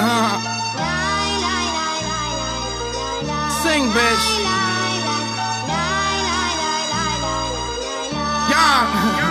Uh-huh. Sing, bitch. Yeah.